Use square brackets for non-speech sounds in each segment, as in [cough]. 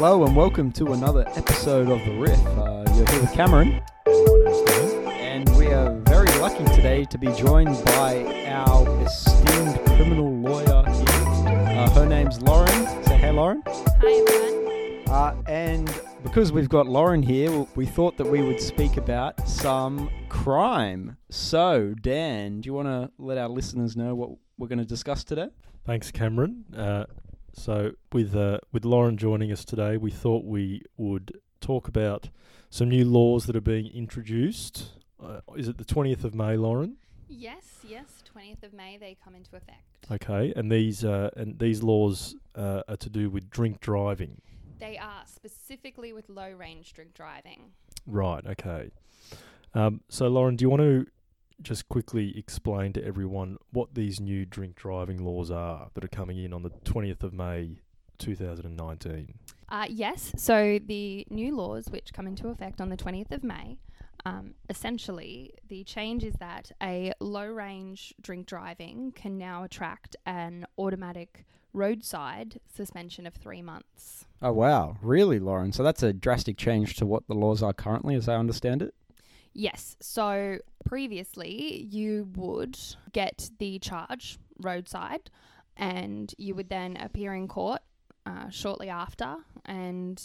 Hello and welcome to another episode of The Riff. Uh, you're here with Cameron, and we are very lucky today to be joined by our esteemed criminal lawyer here. Uh, her name's Lauren. Say hey, Lauren. Hi everyone. Uh, and because we've got Lauren here, we thought that we would speak about some crime. So, Dan, do you want to let our listeners know what we're going to discuss today? Thanks, Cameron. Uh, so, with uh, with Lauren joining us today, we thought we would talk about some new laws that are being introduced. Uh, is it the twentieth of May, Lauren? Yes, yes, 20th of May they come into effect. Okay, and these uh, and these laws uh, are to do with drink driving. They are specifically with low range drink driving. Right. Okay. Um, so, Lauren, do you want to just quickly explain to everyone what these new drink driving laws are that are coming in on the twentieth of May, two thousand and nineteen? Uh, yes, so the new laws which come into effect on the 20th of May, um, essentially the change is that a low range drink driving can now attract an automatic roadside suspension of three months. Oh, wow. Really, Lauren? So that's a drastic change to what the laws are currently, as I understand it? Yes. So previously, you would get the charge roadside, and you would then appear in court uh, shortly after, and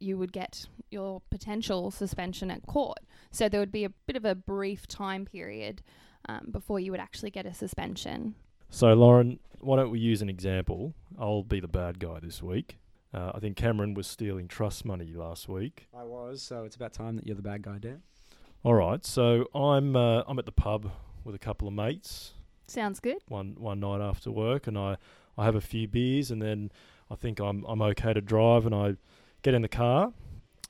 you would get your potential suspension at court. So there would be a bit of a brief time period um, before you would actually get a suspension. So, Lauren, why don't we use an example? I'll be the bad guy this week. Uh, I think Cameron was stealing trust money last week. I was, so it's about time that you're the bad guy, Dan. All right, so I'm uh, I'm at the pub with a couple of mates Sounds good. one one night after work, and I, I have a few beers, and then I think I'm I'm okay to drive, and I get in the car,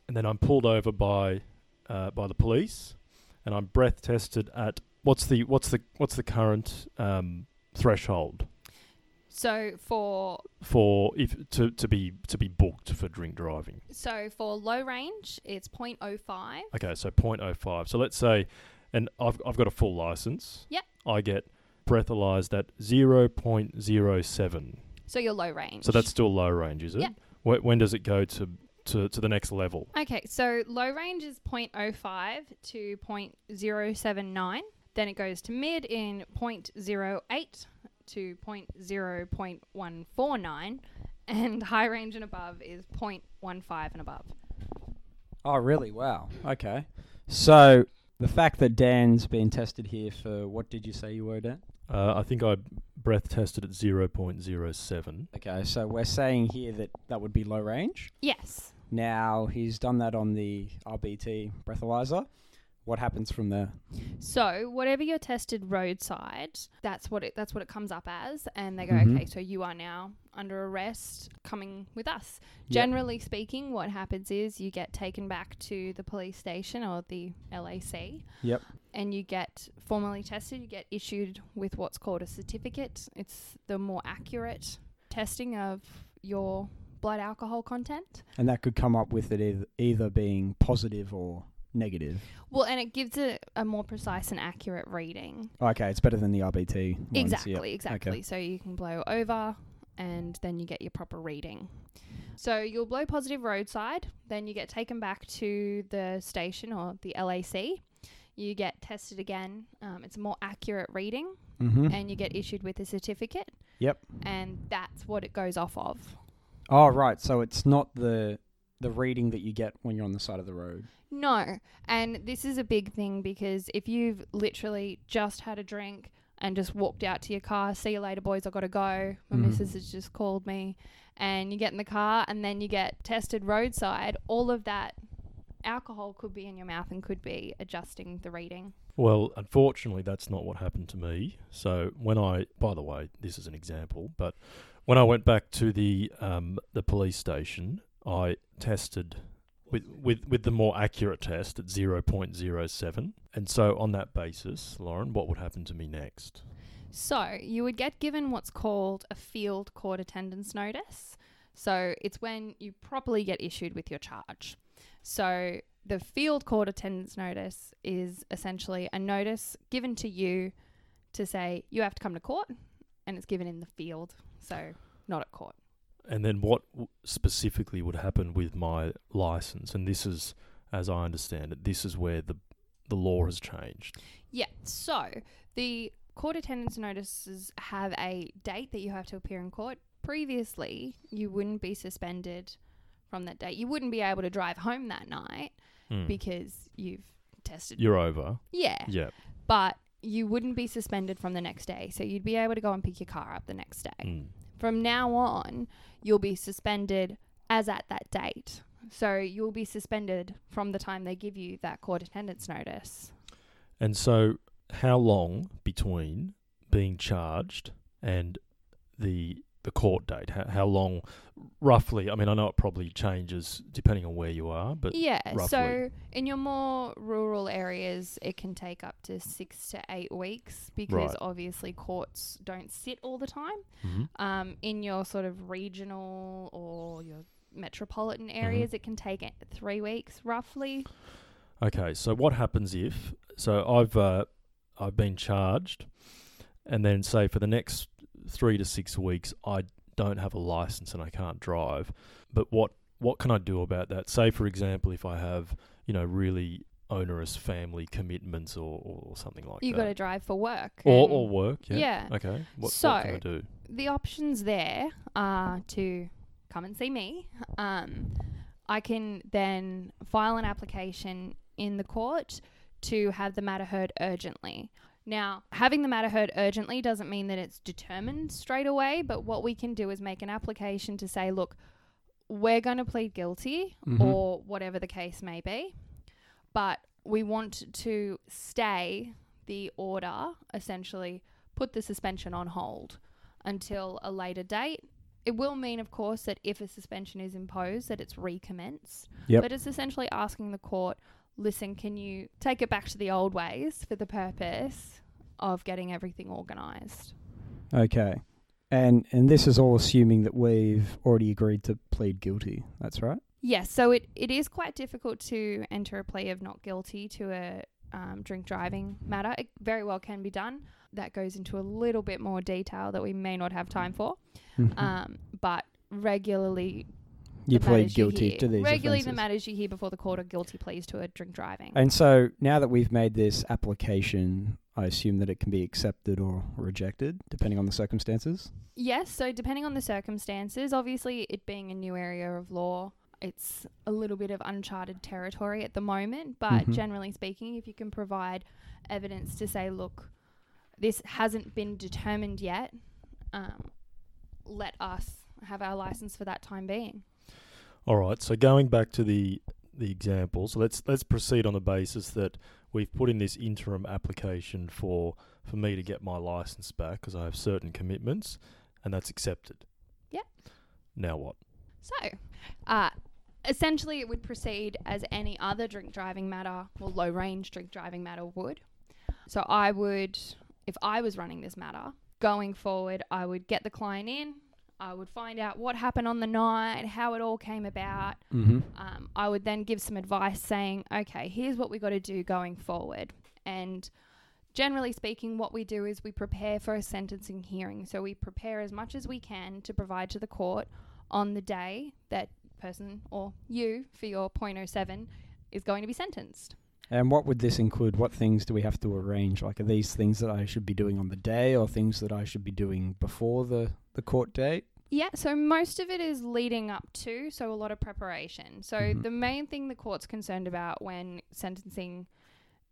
and then I'm pulled over by uh, by the police, and I'm breath tested at what's the what's the what's the current um, threshold So for for if to, to be to be booked for drink driving. so for low range, it's 0.05. Okay, so 0.05. So let's say, and I've I've got a full license. Yep. I get breathalyzed at 0.07. So you're low range. So that's still low range, is it? Yep. Wh- when does it go to, to, to the next level? Okay, so low range is 0.05 to 0.079. Then it goes to mid in 0.08 to 0.0.149. And [laughs] high range and above is 0.15 and above. Oh, really? Wow. Okay. So the fact that Dan's been tested here for what did you say you were, Dan? Uh, I think I breath tested at 0.07. Okay, so we're saying here that that would be low range. Yes. Now he's done that on the RBT breathalyzer. What happens from there? So whatever you're tested roadside, that's what it that's what it comes up as, and they go, Mhm. okay, so you are now under arrest, coming with us. Yep. Generally speaking, what happens is you get taken back to the police station or the LAC. Yep. And you get formally tested. You get issued with what's called a certificate. It's the more accurate testing of your blood alcohol content. And that could come up with it either, either being positive or negative. Well, and it gives it a more precise and accurate reading. Okay, it's better than the RBT. Ones. yep. Exactly, exactly. So you can blow over and then you get your proper reading. So you'll blow positive roadside, then you get taken back to the station or the LAC. You get tested again. Um, it's a more accurate reading Mm-hmm. and you get issued with a certificate. Yep. And that's what it goes off of. Oh, right. So it's not the the reading that you get when you're on the side of the road. No. And this is a big thing because if you've literally just had a drink and just walked out to your car, see you later, boys, I've got to go. My Mhm. missus has just called me. And you get in the car and then you get tested roadside, all of that alcohol could be in your mouth and could be adjusting the reading. Well, unfortunately, that's not what happened to me. So when I, by the way, this is an example, but when I went back to the um, the police station, I tested with, with with the more accurate test at zero point zero seven, and so on that basis, Lauren, what would happen to me next? So you would get given what's called a field court attendance notice. So it's when you properly get issued with your charge. So the field court attendance notice is essentially a notice given to you to say you have to come to court and it's given in the field, so not at court. And then what specifically would happen with my license? And this is, as I understand it, this is where the the law has changed. Yeah. So the court attendance notices have a date that you have to appear in court. Previously, you wouldn't be suspended from that date. You wouldn't be able to drive home that night Mm. because you've tested. You're over. yeah. Yeah. But you wouldn't be suspended from the next day. So you'd be able to go and pick your car up the next day. Mm. From now on, you'll be suspended as at that date. So you'll be suspended from the time they give you that court attendance notice. And so, how long between being charged and the the court date? How, how long, roughly? I mean, I know it probably changes depending on where you are, but yeah. roughly. So in your more rural areas, it can take up to six to eight weeks because Right. obviously courts don't sit all the time. Mhm. Um, in your sort of regional or your metropolitan Mm-hmm. areas, it can take three weeks roughly. Okay, so what happens if so I've uh, I've been charged, and then say for the next three to six weeks I don't have a license and I can't drive, but what what can I do about that? Say for example, if I have you know really onerous family commitments or, or something like that. you got to drive for work. or or work, yeah. yeah. Okay, what, So- what can I do? the options there are to come and see me. Um, I can then file an application in the court to have the matter heard urgently. Now, having the matter heard urgently doesn't mean that it's determined straight away, but what we can do is make an application to say, look, we're going to plead guilty Mhm. or whatever the case may be, but we want to stay the order, essentially, put the suspension on hold until a later date. It will mean, of course, that if a suspension is imposed, that it's recommenced. Yep. But it's essentially asking the court, listen, can you take it back to the old ways for the purpose of getting everything organised? Okay. And and this is all assuming that we've already agreed to plead guilty. That's right. Yes, so it, it is quite difficult to enter a plea of not guilty to a um, drink driving matter. It very well can be done. That goes into a little bit more detail that we may not have time for. Mhm. Um, but regularly, you plead matters you guilty to these regularly the matters you hear before the court are guilty pleas to a drink driving. And so now that we've made this application, I assume that it can be accepted or rejected depending on the circumstances. Yes, so depending on the circumstances, obviously it being a new area of law, it's a little bit of uncharted territory at the moment. But Mhm. generally speaking, if you can provide evidence to say, look, this hasn't been determined yet, um, let us have our license for that time being. All right. So going back to the the example, so let's let's proceed on the basis that we've put in this interim application for for me to get my license back because I have certain commitments, and that's accepted. Yeah. Now what? So, uh, essentially, it would proceed as any other drink driving matter or low range drink driving matter would. So, I would, if I was running this matter, going forward, I would get the client in. I would find out what happened on the night, how it all came about. Mm-hmm. Um, I would then give some advice saying, okay, here's what we've got to do going forward. And generally speaking, what we do is we prepare for a sentencing hearing. So we prepare as much as we can to provide to the court on the day that person or you for your .07 is going to be sentenced. And what would this include? What things do we have to arrange? Like, are these things that I should be doing on the day, or things that I should be doing before the the court date? Yeah, so most of it is leading up to, so a lot of preparation. So Mhm. the main thing the court's concerned about when sentencing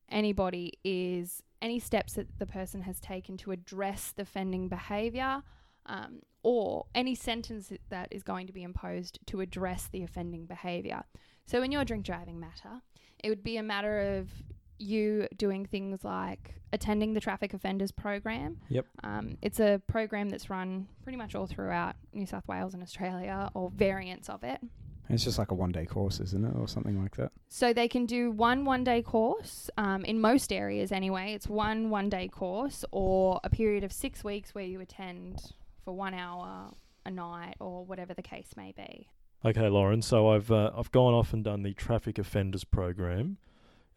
anybody is any steps that the person has taken to address the offending behaviour um, or any sentence that is going to be imposed to address the offending behaviour. So in your drink driving matter, it would be a matter of you doing things like attending the traffic offenders program. Yep. Um, it's a program that's run pretty much all throughout New South Wales and Australia, or variants of it. It's just like a one day course, isn't it, or something like that? So they can do one one day course um, in most areas anyway. It's one one day course or a period of six weeks where you attend for one hour a night or whatever the case may be. Okay, Lauren. So I've uh, I've gone off and done the traffic offenders program.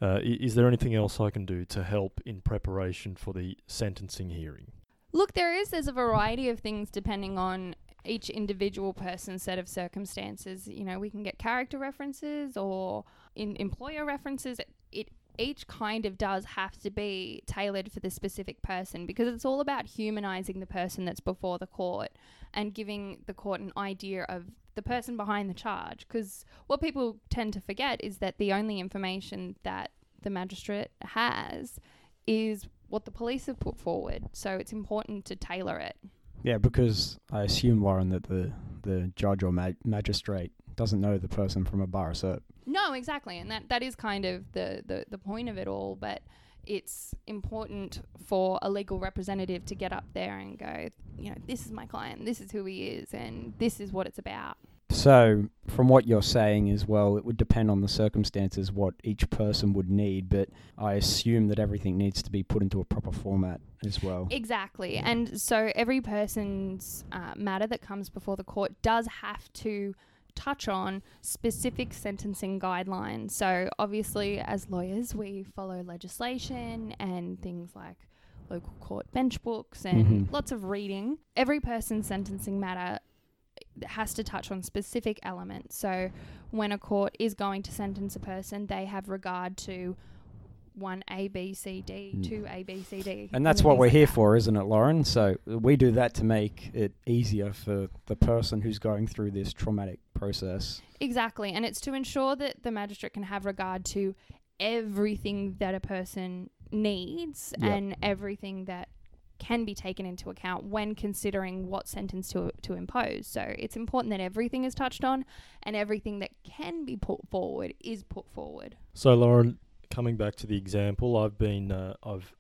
Uh, is there anything else I can do to help in preparation for the sentencing hearing? Look, there is there's a variety of things depending on each individual person's set of circumstances. You know, we can get character references or in employer references. It each kind of does have to be tailored for the specific person because it's all about humanizing the person that's before the court and giving the court an idea of the person behind the charge. Because what people tend to forget is that the only information that the magistrate has is what the police have put forward. So it's important to tailor it. Yeah, because I assume, Lauren, that the, the judge or ma- magistrate doesn't know the person from a bar cert. No, exactly, and that that is kind of the the, the point of it all. But it's important for a legal representative to get up there and go, you know, this is my client, this is who he is, and this is what it's about. So, from what you're saying as well, it would depend on the circumstances what each person would need, but I assume that everything needs to be put into a proper format as well. Exactly, and so every person's uh, matter that comes before the court does have to touch on specific sentencing guidelines. So, obviously, as lawyers, we follow legislation and things like local court bench books and Mhm. lots of reading. Every person's sentencing matter has to touch on specific elements. So, when a court is going to sentence a person, they have regard to one A, B, C, D, Mm. two A, B, C, D. And that's things what we're like here that. for, isn't it, Lauren? So we do that to make it easier for the person who's going through this traumatic process. Exactly. And it's to ensure that the magistrate can have regard to everything that a person needs Yep. and everything that can be taken into account when considering what sentence to to impose. So it's important that everything is touched on and everything that can be put forward is put forward. So, Lauren, coming back to the example, I've been, uh, I've,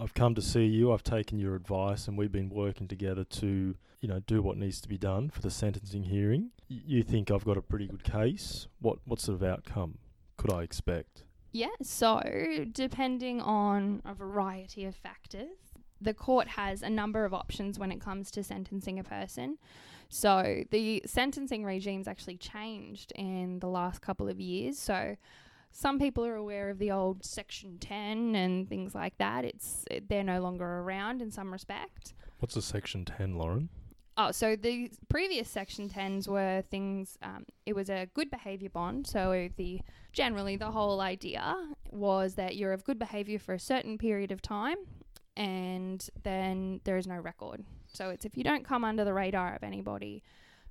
I've come to see you. I've taken your advice, and we've been working together to, you know, do what needs to be done for the sentencing hearing. You think I've got a pretty good case? What, what sort of outcome could I expect? Yeah, so depending on a variety of factors, the court has a number of options when it comes to sentencing a person. So the sentencing regime's actually changed in the last couple of years. So some people are aware of the old Section 10 and things like that. It's they're no longer around in some respect. What's a Section 10, Lauren? Oh, so the previous Section 10s were things, um, it was a good behaviour bond. So the generally the whole idea was that you're of good behaviour for a certain period of time and then there is no record. So it's if you don't come under the radar of anybody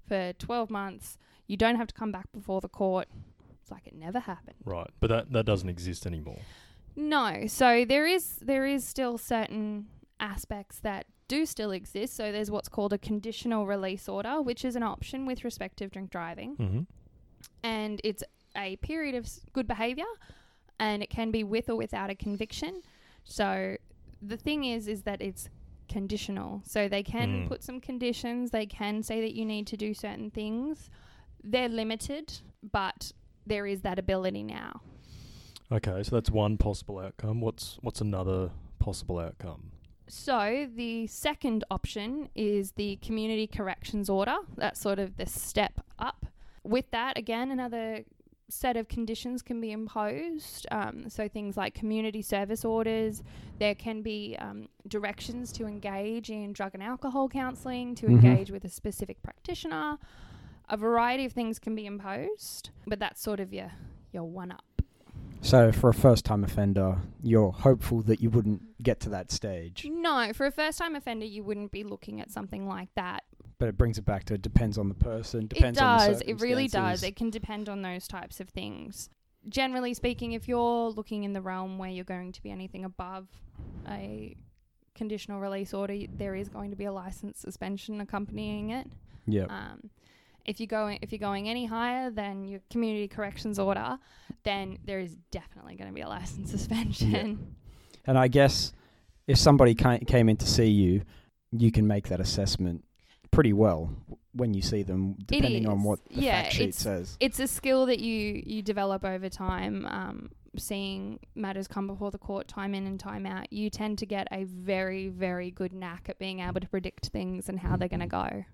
for 12 months, you don't have to come back before the court. It's like it never happened. Right, but that, that doesn't exist anymore. No, so there is there is still certain aspects that do still exist. So there's what's called a conditional release order, which is an option with respect to drink driving, Mm-hmm. and it's a period of good behaviour, and it can be with or without a conviction. So the thing is, is that it's conditional. So they can Mm. put some conditions. They can say that you need to do certain things. They're limited, but there is that ability now. Okay, so that's one possible outcome. What's what's another possible outcome? So the second option is the community corrections order. That's sort of the step up. With that, again, another set of conditions can be imposed. Um, so things like community service orders. There can be um, directions to engage in drug and alcohol counselling, to Mhm. engage with a specific practitioner. A variety of things can be imposed, but that's sort of your your one up. So, for a first time offender, you're hopeful that you wouldn't get to that stage. No, for a first time offender, you wouldn't be looking at something like that. But it brings it back to it depends on the person, depends it on the does. It really does. It can depend on those types of things. Generally speaking, if you're looking in the realm where you're going to be anything above a conditional release order, there is going to be a license suspension accompanying it. Yeah. Um, if you go if you're going any higher than your community corrections order, then there is definitely going to be a license [laughs] suspension. And I guess if somebody came in to see you, you can make that assessment pretty well when you see them, depending on what the Yeah, fact sheet it's- says. it's a skill that you you develop over time. Um, seeing matters come before the court time in and time out, you tend to get a very very good knack at being able to predict things and how they're going to go.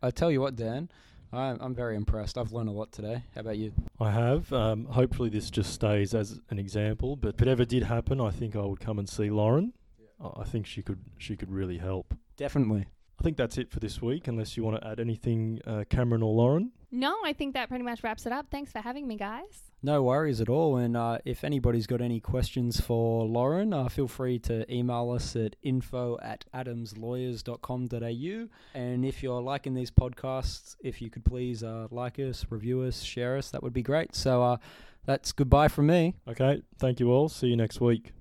Well, I tell you what, Dan, I'm, I'm very impressed. I've learned a lot today. How about you? I have. Um, hopefully, this just stays as an example. But if it ever did happen, I think I would come and see Lauren. I I think she could she could really help. Definitely. I think that's it for this week, unless you want to add anything, uh, Cameron or Lauren. No, I think that pretty much wraps it up. Thanks for having me, guys. No worries at all. And uh, if anybody's got any questions for Lauren, uh, feel free to email us at info at adamslawyers.com.au. And if you're liking these podcasts, if you could please uh, like us, review us, share us, that would be great. So uh, that's goodbye from me. Okay, thank you all. See you next week.